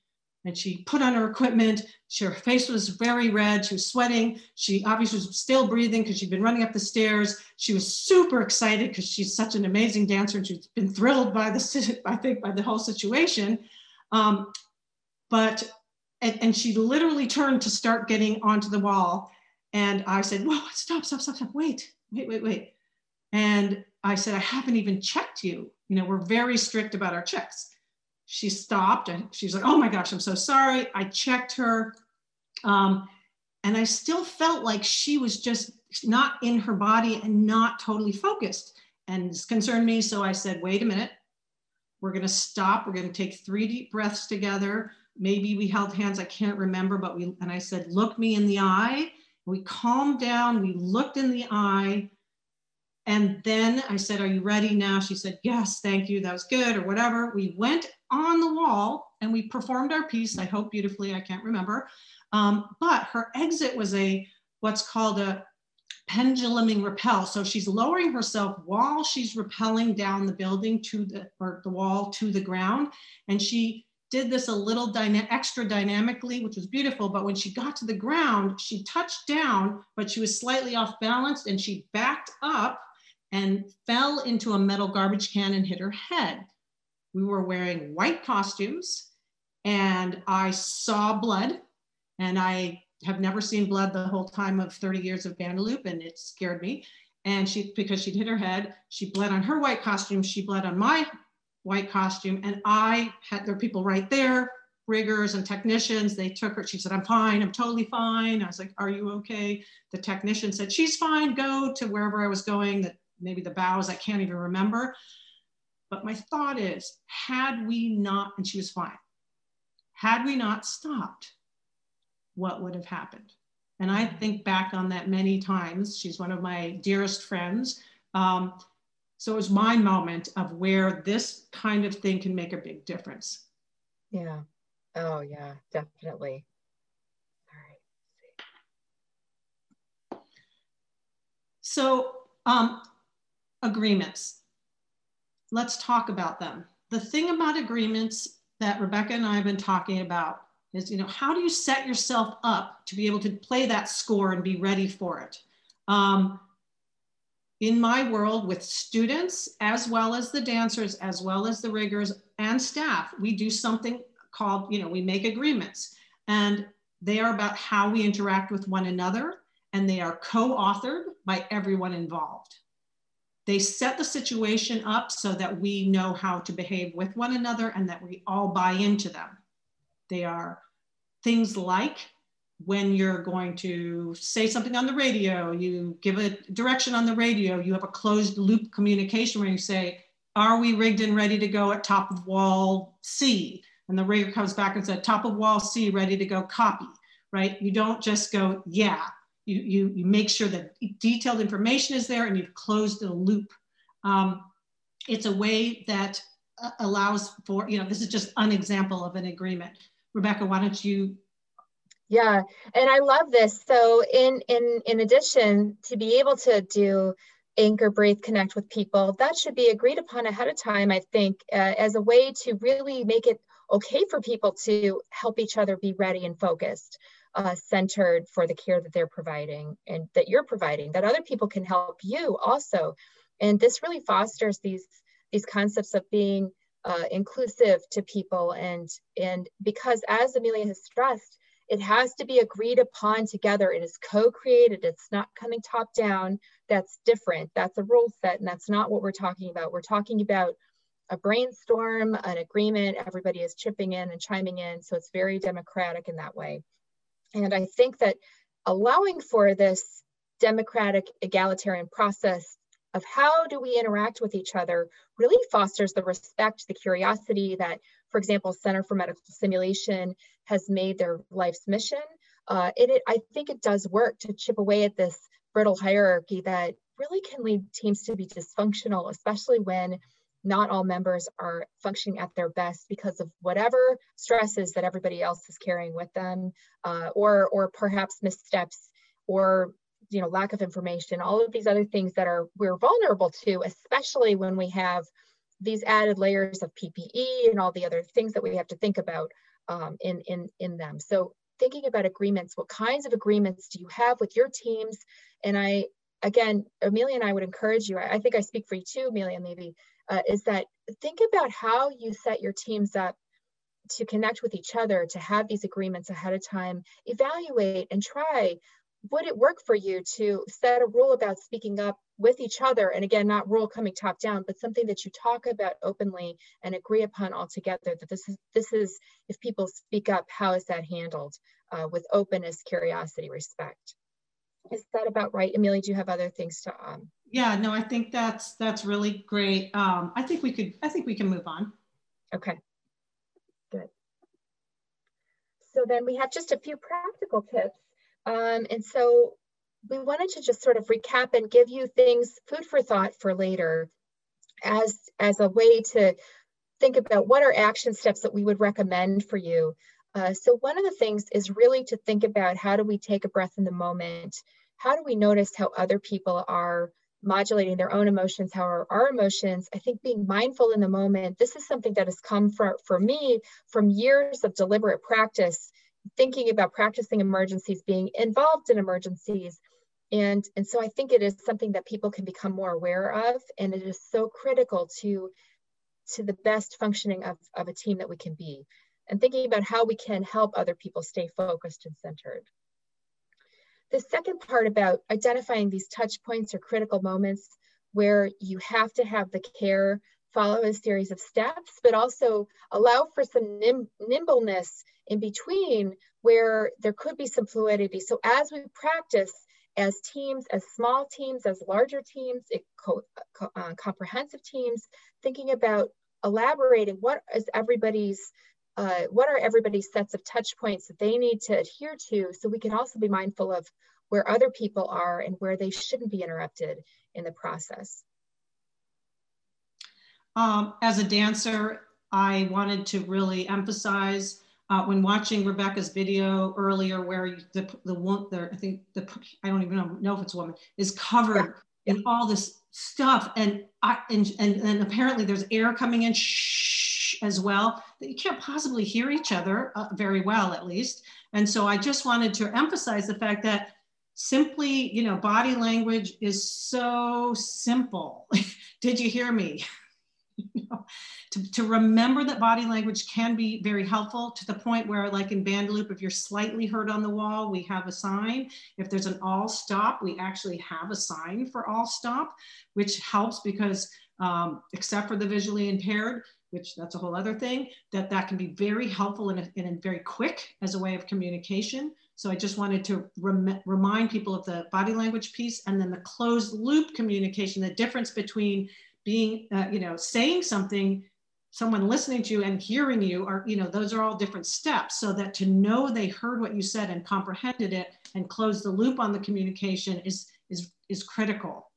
and she put on her equipment. She, her face was very red. She was sweating. She obviously was still breathing because she'd been running up the stairs. She was super excited because she's such an amazing dancer and she's been thrilled by the, I think, by the whole situation. Um, but and, and she literally turned to start getting onto the wall. And I said, Whoa, stop, stop, stop, stop, wait, wait, wait, wait. And I said, I haven't even checked you. You know, we're very strict about our checks. She stopped and she's like, oh my gosh, I'm so sorry. I checked her. Um, and I still felt like she was just not in her body and not totally focused. And this concerned me. So I said, wait a minute. We're going to stop. We're going to take three deep breaths together. Maybe we held hands. I can't remember, but we, and I said, look me in the eye. We calmed down. We looked in the eye. And then I said, Are you ready now? She said, Yes, thank you. That was good, or whatever. We went on the wall and we performed our piece. I hope beautifully, I can't remember. Um, but her exit was a what's called a penduluming rappel. So she's lowering herself while she's rappelling down the building to the or the wall to the ground. And she did this a little dyna extra dynamically, which was beautiful. But when she got to the ground, she touched down, but she was slightly off balance and she backed up and fell into a metal garbage can and hit her head. We were wearing white costumes and I saw blood and I have never seen blood the whole time of 30 years of Bandaloop and it scared me. And she, because she'd hit her head, she bled on her white costume, she bled on my white costume. And I had, there were people right there, riggers and technicians. They took her, she said, I'm fine, I'm totally fine. I was like, Are you okay? The technician said, She's fine, go to wherever I was going. That maybe the bows, I can't even remember. But my thought is, had we not, and she was fine, had we not stopped, what would have happened? And I think back on that many times. She's one of my dearest friends. Um, so it was my moment of where this kind of thing can make a big difference. Yeah. Oh, yeah, definitely. All right. So um, agreements. Let's talk about them. The thing about agreements that Rebecca and I have been talking about is, you know, how do you set yourself up to be able to play that score and be ready for it? Um, in my world with students, as well as the dancers, as well as the riggers and staff, we do something called, you know, we make agreements and they are about how we interact with one another and they are co-authored by everyone involved. They set the situation up so that we know how to behave with one another and that we all buy into them. They are things like when you're going to say something on the radio, you give a direction on the radio, you have a closed loop communication where you say, Are we rigged and ready to go at top of wall C? And the rigger comes back and says, Top of wall C, ready to go, copy, right? You don't just go, Yeah, you, you, you make sure that detailed information is there and you've closed the loop. Um, it's a way that uh, allows for, you know, this is just an example of an agreement. Rebecca, why don't you? Yeah, and I love this. So in, in, in addition to be able to do anchor, breathe, connect with people, that should be agreed upon ahead of time, I think, uh, as a way to really make it okay for people to help each other be ready and focused uh, centered for the care that they're providing and that you're providing, that other people can help you also. And this really fosters these, these concepts of being uh, inclusive to people. And, and because as Amelia has stressed, it has to be agreed upon together. It is co-created. It's not coming top down. That's different. That's a rule set. And that's not what we're talking about. We're talking about a brainstorm, an agreement. Everybody is chipping in and chiming in. So it's very democratic in that way. And I think that allowing for this democratic egalitarian process of how do we interact with each other really fosters the respect, the curiosity that, for example, Center for Medical Simulation has made their life's mission. Uh, and it, I think it does work to chip away at this brittle hierarchy that really can lead teams to be dysfunctional, especially when not all members are functioning at their best because of whatever stresses that everybody else is carrying with them, uh, or or perhaps missteps, or you know lack of information. All of these other things that are we're vulnerable to, especially when we have these added layers of PPE and all the other things that we have to think about um, in in in them. So thinking about agreements, what kinds of agreements do you have with your teams? And I again, Amelia and I would encourage you. I, I think I speak for you too, Amelia, maybe uh, is that think about how you set your teams up to connect with each other, to have these agreements ahead of time, evaluate and try would it work for you to set a rule about speaking up with each other and again not rule coming top down but something that you talk about openly and agree upon all together that this is this is if people speak up how is that handled uh, with openness curiosity respect? Is that about right? Amelia do you have other things to um yeah no i think that's that's really great. Um i think we could i think we can move on. Okay. Good. So then we have just a few practical tips. Um, and so we wanted to just sort of recap and give you things, food for thought for later as, as a way to think about what are action steps that we would recommend for you. Uh, so one of the things is really to think about how do we take a breath in the moment? How do we notice how other people are modulating their own emotions, how are our emotions? I think being mindful in the moment, this is something that has come for, for me from years of deliberate practice, thinking about practicing emergencies, being involved in emergencies, and, and so I think it is something that people can become more aware of, and it is so critical to, to the best functioning of, of a team that we can be, and thinking about how we can help other people stay focused and centered. The second part about identifying these touch points or critical moments where you have to have the care follow a series of steps, but also allow for some nim nimbleness in between where there could be some fluidity. So as we practice, as teams, as small teams, as larger teams, co co uh, comprehensive teams, thinking about elaborating what is everybody's, uh, what are everybody's sets of touch points that they need to adhere to so we can also be mindful of where other people are and where they shouldn't be interrupted in the process. Um, as a dancer, I wanted to really emphasize uh, when watching Rebecca's video earlier, where the the one, the, I think the I don't even know, know if it's a woman is covered yeah. in all this stuff, and I and, and and apparently there's air coming in shh, as well that you can't possibly hear each other uh, very well, at least. And so I just wanted to emphasize the fact that simply, you know, body language is so simple. Did you hear me? you know, to, to remember that body language can be very helpful to the point where like in Bandaloop, if you're slightly hurt on the wall, we have a sign. If there's an all stop, we actually have a sign for all stop, which helps because um, except for the visually impaired, which that's a whole other thing, that that can be very helpful and, and very quick as a way of communication. So I just wanted to rem remind people of the body language piece and then the closed loop communication, the difference between being, uh, you know, saying something, someone listening to you and hearing you are, you know, those are all different steps. So that to know they heard what you said and comprehended it and close the loop on the communication is, is, is critical.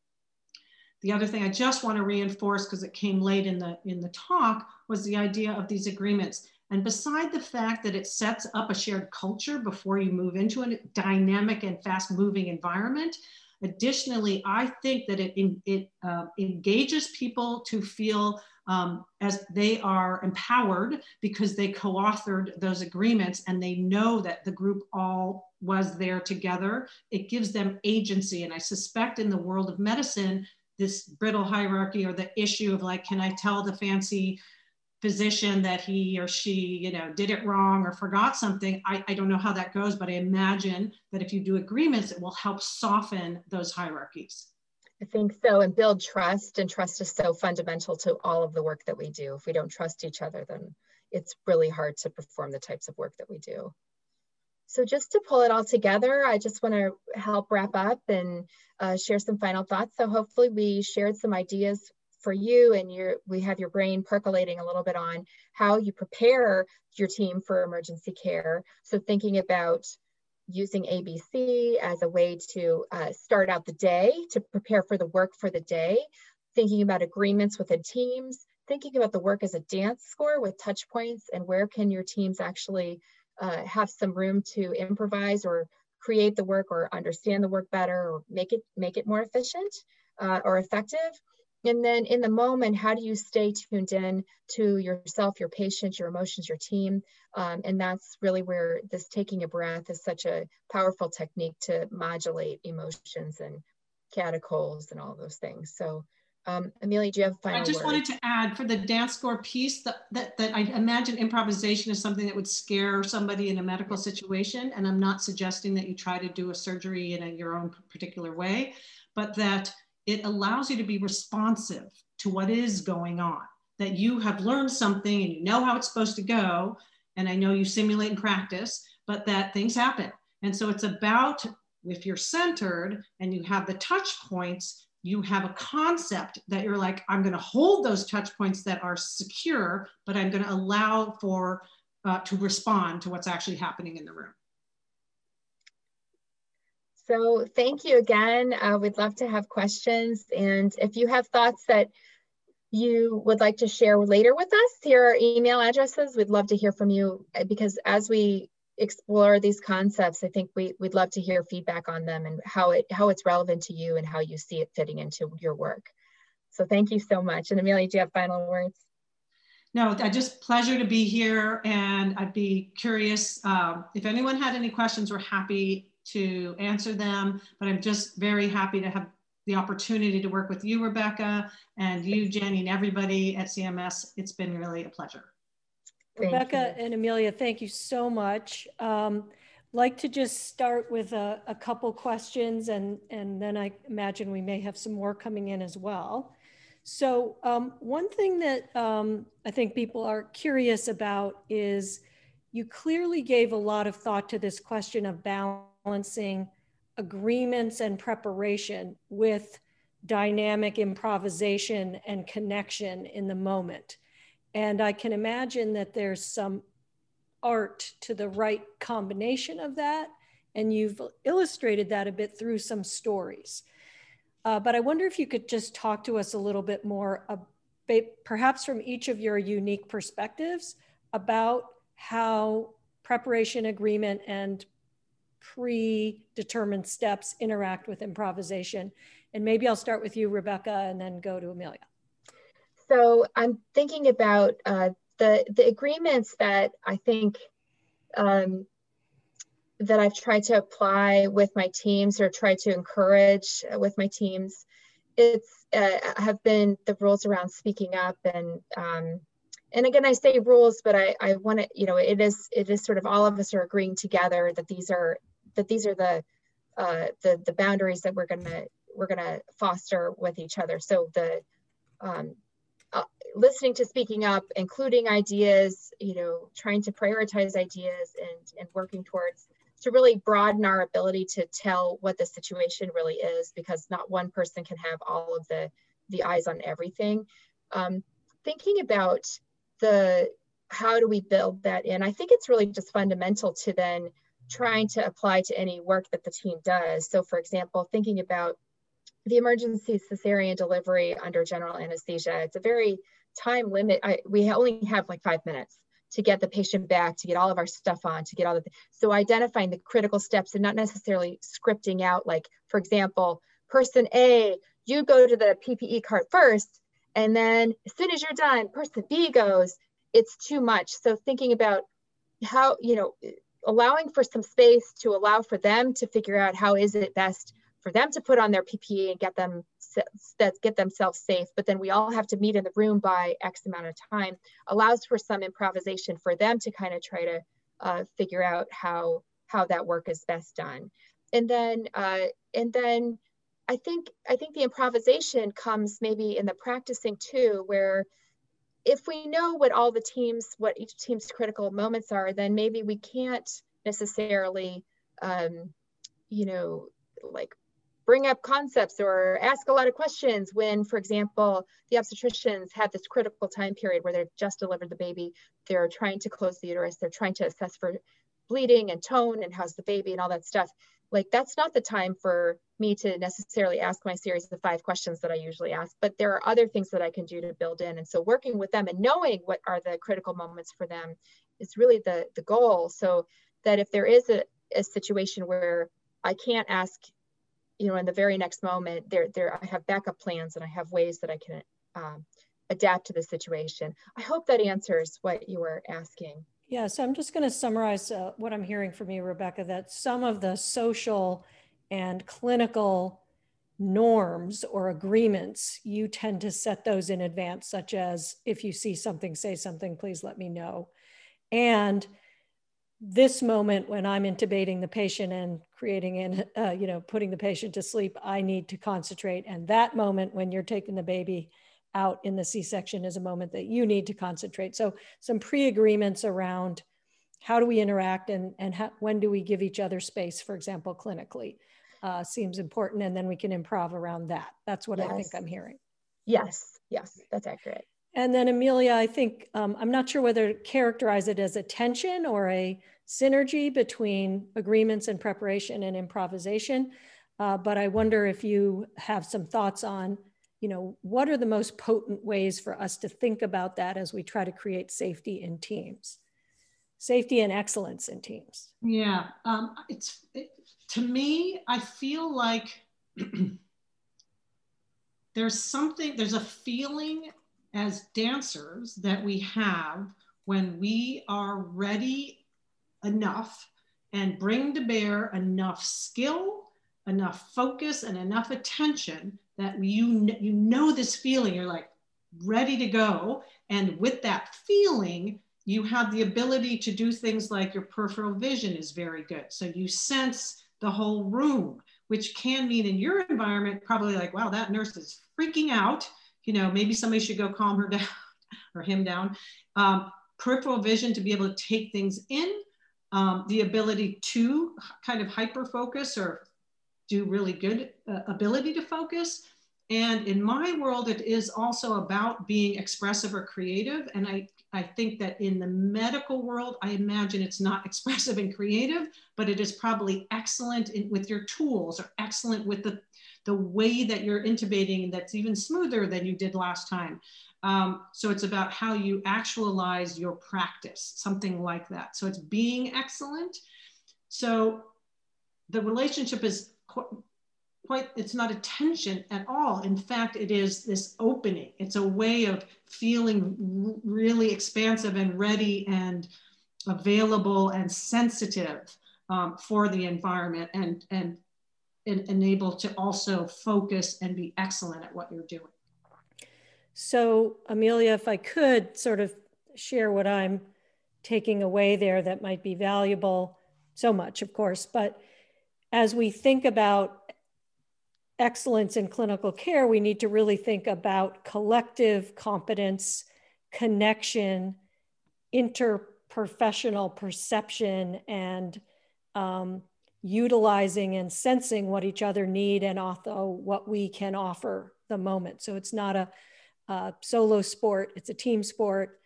The other thing I just want to reinforce because it came late in the, in the talk was the idea of these agreements. And beside the fact that it sets up a shared culture before you move into a dynamic and fast moving environment, Additionally, I think that it, it uh, engages people to feel um, as they are empowered because they co-authored those agreements and they know that the group all was there together. It gives them agency. And I suspect in the world of medicine, this brittle hierarchy or the issue of like, can I tell the fancy physician that he or she, you know, did it wrong or forgot something. I, I don't know how that goes, but I imagine that if you do agreements, it will help soften those hierarchies. I think so, and build trust. And trust is so fundamental to all of the work that we do. If we don't trust each other, then it's really hard to perform the types of work that we do. So just to pull it all together, I just want to help wrap up and uh, share some final thoughts. So hopefully we shared some ideas for you and your we have your brain percolating a little bit on how you prepare your team for emergency care. So thinking about using abc as a way to uh, start out the day to prepare for the work for the day. Thinking about agreements within teams. Thinking about the work as a dance score with touch points and where can your teams actually uh, have some room to improvise or create the work or understand the work better or make it make it more efficient uh, or effective and then in the moment, how do you stay tuned in to yourself, your patient, your emotions, your team? Um, and that's really where this taking a breath is such a powerful technique to modulate emotions and catechols and all those things. So um, Amelia, do you have final I just word? wanted to add for the dance score piece that, that, that I imagine improvisation is something that would scare somebody in a medical situation. And I'm not suggesting that you try to do a surgery in a, your own particular way, but that it allows you to be responsive to what is going on, that you have learned something and you know how it's supposed to go. And I know you simulate and practice, but that things happen. And so it's about if you're centered and you have the touch points, you have a concept that you're like, I'm going to hold those touch points that are secure, but I'm going to allow for uh, to respond to what's actually happening in the room. So thank you again. Uh, we'd love to have questions. And if you have thoughts that you would like to share later with us, here are email addresses. We'd love to hear from you uh, because as we explore these concepts, I think we, we'd love to hear feedback on them and how it how it's relevant to you and how you see it fitting into your work. So thank you so much. And Amelia, do you have final words? No, I just pleasure to be here and I'd be curious um, if anyone had any questions, we're happy to answer them, but I'm just very happy to have the opportunity to work with you, Rebecca, and you, Jenny, and everybody at CMS. It's been really a pleasure. Thank Rebecca you. and Amelia, thank you so much. Um, like to just start with a, a, couple questions and, and then I imagine we may have some more coming in as well. So um, one thing that um, I think people are curious about is you clearly gave a lot of thought to this question of balancing agreements and preparation with dynamic improvisation and connection in the moment. And I can imagine that there's some art to the right combination of that. And you've illustrated that a bit through some stories. Uh, but I wonder if you could just talk to us a little bit more, about, perhaps from each of your unique perspectives, about how preparation agreement and predetermined steps interact with improvisation. And maybe I'll start with you, Rebecca, and then go to Amelia so I'm thinking about uh, the the agreements that I think um, that I've tried to apply with my teams or try to encourage with my teams. It's uh, have been the rules around speaking up and um, and again I say rules, but I I want to you know it is it is sort of all of us are agreeing together that these are that these are the uh, the the boundaries that we're gonna we're gonna foster with each other. So the um, uh, listening to speaking up, including ideas, you know, trying to prioritize ideas and, and working towards to really broaden our ability to tell what the situation really is because not one person can have all of the, the eyes on everything. Um, thinking about the how do we build that in, I think it's really just fundamental to then trying to apply to any work that the team does. So for example, thinking about the emergency cesarean delivery under general anesthesia, it's a very time limit. I, we only have like five minutes to get the patient back, to get all of our stuff on, to get all the, so identifying the critical steps and not necessarily scripting out, like, for example, person A, you go to the PPE cart first, and then as soon as you're done, person B goes, it's too much. So thinking about how, you know, allowing for some space to allow for them to figure out how is it best for them to put on their PPE and get them that get themselves safe, but then we all have to meet in the room by X amount of time, allows for some improvisation for them to kind of try to uh, figure out how how that work is best done. And then uh, and then I think I think the improvisation comes maybe in the practicing too, where if we know what all the teams, what each team's critical moments are, then maybe we can't necessarily, um, you know, like bring up concepts or ask a lot of questions when, for example, the obstetricians have this critical time period where they've just delivered the baby, they're trying to close the uterus, they're trying to assess for bleeding and tone and how's the baby and all that stuff. Like that's not the time for me to necessarily ask my series of five questions that I usually ask, but there are other things that I can do to build in. And so working with them and knowing what are the critical moments for them is really the, the goal. So that if there is a, a situation where I can't ask you know, in the very next moment, there, there, I have backup plans and I have ways that I can um, adapt to the situation. I hope that answers what you were asking. Yeah, so I'm just going to summarize uh, what I'm hearing from you, Rebecca, that some of the social and clinical norms or agreements, you tend to set those in advance, such as if you see something, say something, please let me know. And this moment when I'm intubating the patient and creating in, uh, you know, putting the patient to sleep, I need to concentrate. And that moment when you're taking the baby out in the C-section is a moment that you need to concentrate. So some pre-agreements around how do we interact and, and how, when do we give each other space, for example, clinically, uh, seems important. And then we can improv around that. That's what yes. I think I'm hearing. Yes, yes, that's accurate. And then Amelia, I think, um, I'm not sure whether to characterize it as a tension or a synergy between agreements and preparation and improvisation. Uh, but I wonder if you have some thoughts on, you know, what are the most potent ways for us to think about that as we try to create safety in teams? Safety and excellence in teams. Yeah, um, it's it, to me, I feel like there's something, there's a feeling as dancers that we have when we are ready enough and bring to bear enough skill, enough focus, and enough attention that you, you know this feeling, you're like ready to go. And with that feeling, you have the ability to do things like your peripheral vision is very good. So you sense the whole room, which can mean in your environment, probably like, wow, that nurse is freaking out you know, maybe somebody should go calm her down or him down. Um, peripheral vision to be able to take things in, um, the ability to kind of hyper focus or do really good uh, ability to focus. And in my world, it is also about being expressive or creative. And I, I think that in the medical world, I imagine it's not expressive and creative, but it is probably excellent in, with your tools or excellent with the the way that you're intubating that's even smoother than you did last time. Um, so it's about how you actualize your practice, something like that. So it's being excellent. So the relationship is quite, it's not a tension at all. In fact, it is this opening. It's a way of feeling really expansive and ready and available and sensitive um, for the environment and, and enable to also focus and be excellent at what you're doing. So Amelia, if I could sort of share what I'm taking away there that might be valuable, so much of course, but as we think about excellence in clinical care, we need to really think about collective competence, connection, interprofessional perception, and um, utilizing and sensing what each other need and also what we can offer the moment. So it's not a, a solo sport, it's a team sport,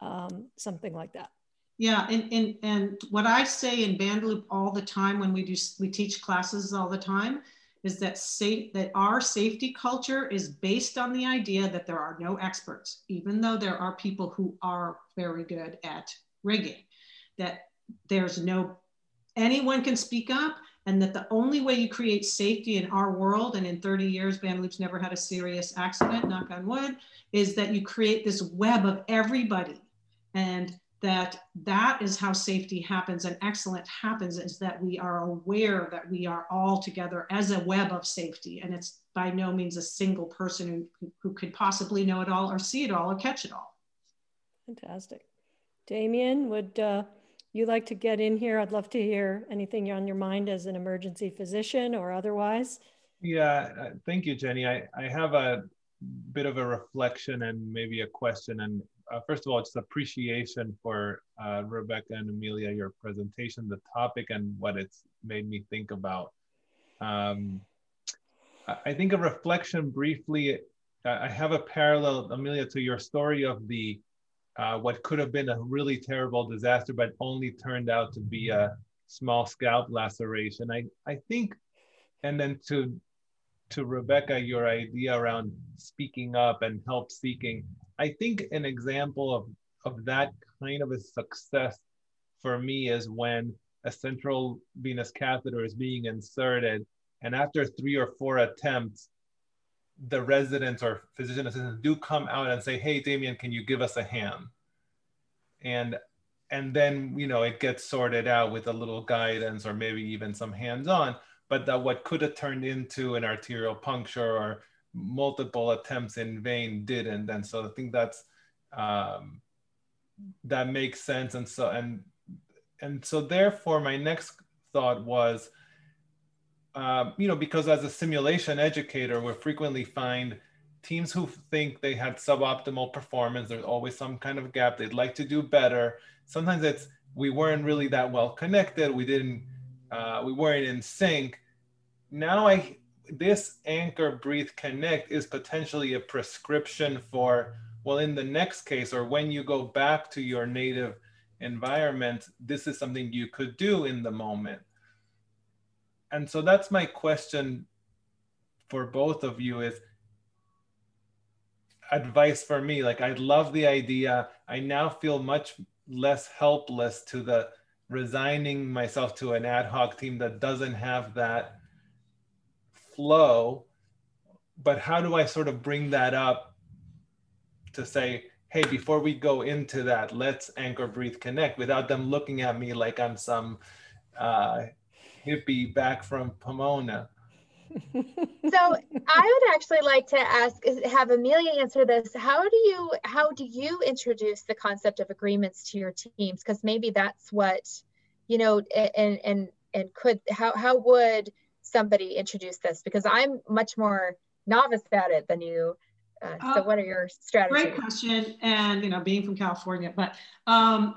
um, something like that. Yeah, and, and, and what I say in Bandaloop all the time when we do we teach classes all the time is that safe that our safety culture is based on the idea that there are no experts, even though there are people who are very good at rigging, that there's no anyone can speak up and that the only way you create safety in our world and in 30 years Bandaloop's never had a serious accident knock on wood is that you create this web of everybody. And that that is how safety happens and excellent happens is that we are aware that we are all together as a web of safety and it's by no means a single person who, who could possibly know it all or see it all or catch it all fantastic Demian would uh, you like to get in here, I'd love to hear anything on your mind as an emergency physician or otherwise. Yeah, uh, thank you, Jenny. I, I have a bit of a reflection and maybe a question. And uh, first of all, just appreciation for uh, Rebecca and Amelia, your presentation, the topic, and what it's made me think about. Um, I think a reflection briefly, I have a parallel, Amelia, to your story of the uh, what could have been a really terrible disaster, but only turned out to be a small scalp laceration. I, I think, and then to to Rebecca, your idea around speaking up and help seeking, I think an example of, of that kind of a success for me is when a central venous catheter is being inserted, and after three or four attempts, the residents or physician assistants do come out and say, "Hey, Demian, can you give us a hand?" And and then you know it gets sorted out with a little guidance or maybe even some hands-on. But that what could have turned into an arterial puncture or multiple attempts in vain didn't. And so I think that's um, that makes sense. And so and and so therefore my next thought was, uh, you know, because as a simulation educator, we frequently find teams who think they had suboptimal performance. There's always some kind of gap. They'd like to do better. Sometimes it's we weren't really that well connected. We didn't. Uh, we weren't in sync. Now I this anchor breathe connect is potentially a prescription for well in the next case or when you go back to your native environment this is something you could do in the moment. And so that's my question for both of you is advice for me. Like i love the idea. I now feel much less helpless to the resigning myself to an ad hoc team that doesn't have that flow but how do i sort of bring that up to say hey before we go into that let's anchor breathe connect without them looking at me like i'm some uh, hippie back from pomona so I would actually like to ask, have Amelia answer this. How do you how do you introduce the concept of agreements to your teams? Because maybe that's what, you know, and and and could how how would somebody introduce this? Because I'm much more novice at it than you. Uh, so, uh, what are your strategies? Great question, and you know, being from California, but um,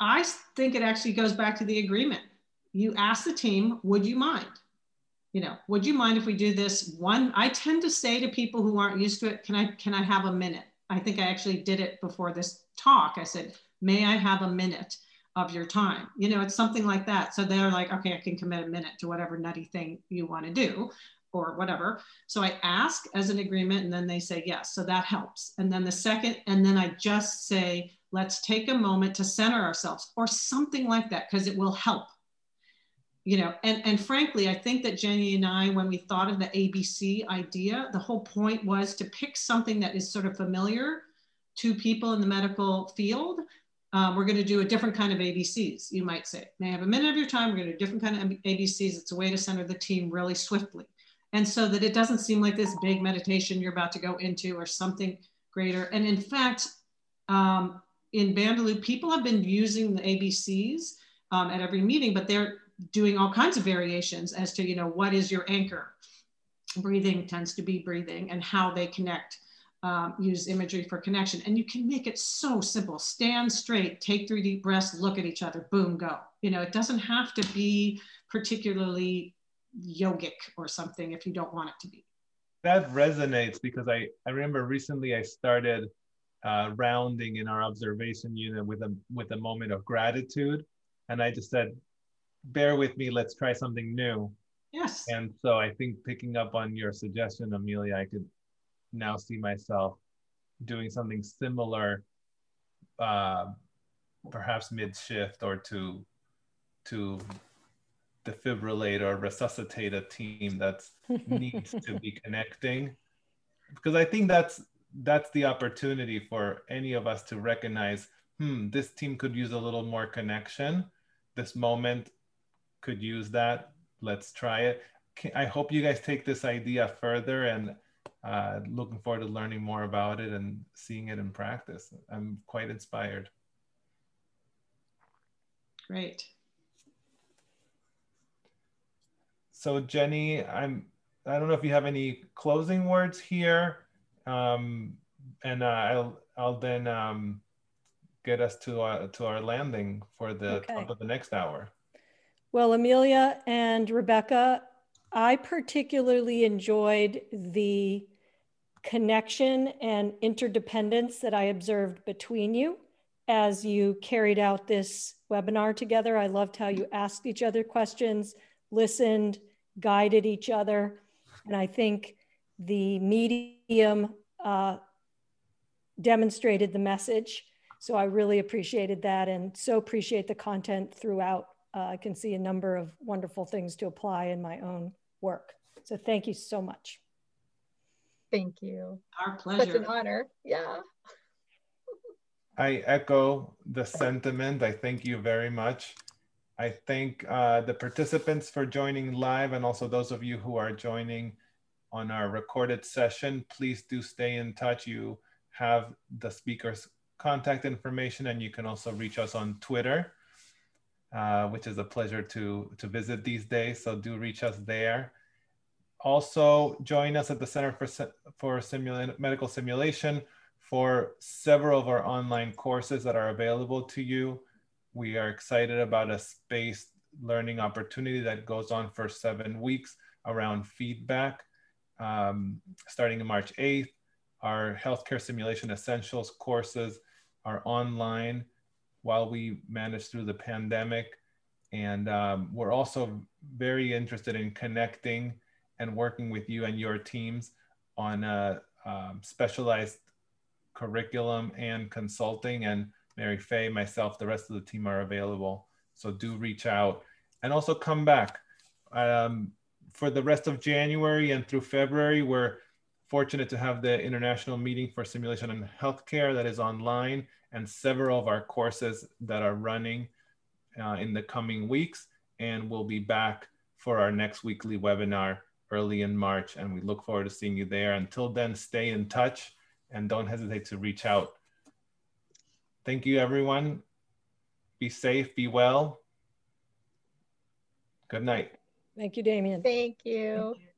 I think it actually goes back to the agreement. You ask the team, "Would you mind?" you know, would you mind if we do this one? I tend to say to people who aren't used to it, can I can I have a minute? I think I actually did it before this talk. I said, may I have a minute of your time? You know, it's something like that. So they're like, okay, I can commit a minute to whatever nutty thing you want to do or whatever. So I ask as an agreement and then they say yes. So that helps. And then the second, and then I just say, let's take a moment to center ourselves or something like that because it will help you know and and frankly i think that jenny and i when we thought of the abc idea the whole point was to pick something that is sort of familiar to people in the medical field um, we're going to do a different kind of abcs you might say. May I have a minute of your time? We're going to do a different kind of abcs it's a way to center the team really swiftly. And so that it doesn't seem like this big meditation you're about to go into or something greater. And in fact um, in Bandaloop people have been using the abcs um, at every meeting but they're doing all kinds of variations as to, you know, what is your anchor? Breathing tends to be breathing and how they connect. Um, use imagery for connection. And you can make it so simple. Stand straight, take three deep breaths, look at each other, boom, go. You know, it doesn't have to be particularly yogic or something if you don't want it to be. That resonates because I, I remember recently I started uh, rounding in our observation unit with a with a moment of gratitude. And I just said, bear with me, let's try something new. Yes. And so I think picking up on your suggestion, Amelia, I could now see myself doing something similar, uh, perhaps mid shift or to to defibrillate or resuscitate a team that needs to be connecting. Because I think that's that's the opportunity for any of us to recognize, hmm, this team could use a little more connection. This moment could use that. Let's try it. I hope you guys take this idea further and uh, looking forward to learning more about it and seeing it in practice. I'm quite inspired. Great. So Jenny, I'm, I don't know if you have any closing words here. Um, and uh, I'll, I'll then um, get us to, uh, to our landing for the okay. top of the next hour. Well, Amelia and Rebecca, I particularly enjoyed the connection and interdependence that I observed between you as you carried out this webinar together. I loved how you asked each other questions, listened, guided each other. And I think the medium uh, demonstrated the message. So I really appreciated that and so appreciate the content throughout uh, I can see a number of wonderful things to apply in my own work. So thank you so much. Thank you. Our pleasure. Such an honor. Yeah. I echo the sentiment. I thank you very much. I thank uh, the participants for joining live and also those of you who are joining on our recorded session. Please do stay in touch. You have the speakers' contact information and you can also reach us on Twitter, uh, which is a pleasure to, to visit these days. So do reach us there. Also join us at the Center for, for Simula Medical Simulation for several of our online courses that are available to you. We are excited about a space learning opportunity that goes on for seven weeks around feedback um, starting March 8th. Our healthcare simulation essentials courses are online while we manage through the pandemic. And um, we're also very interested in connecting and working with you and your teams on a um, specialized curriculum and consulting. And Mary Fey, myself, the rest of the team are available. So do reach out and also come back. Um, for the rest of January and through February, we're fortunate to have the International Meeting for Simulation and Healthcare that is online and several of our courses that are running uh, in the coming weeks. And we'll be back for our next weekly webinar early in March. And we look forward to seeing you there. Until then, stay in touch and don't hesitate to reach out. Thank you, everyone. Be safe, be well. Good night. Thank you, Demian. Thank you. Thank you.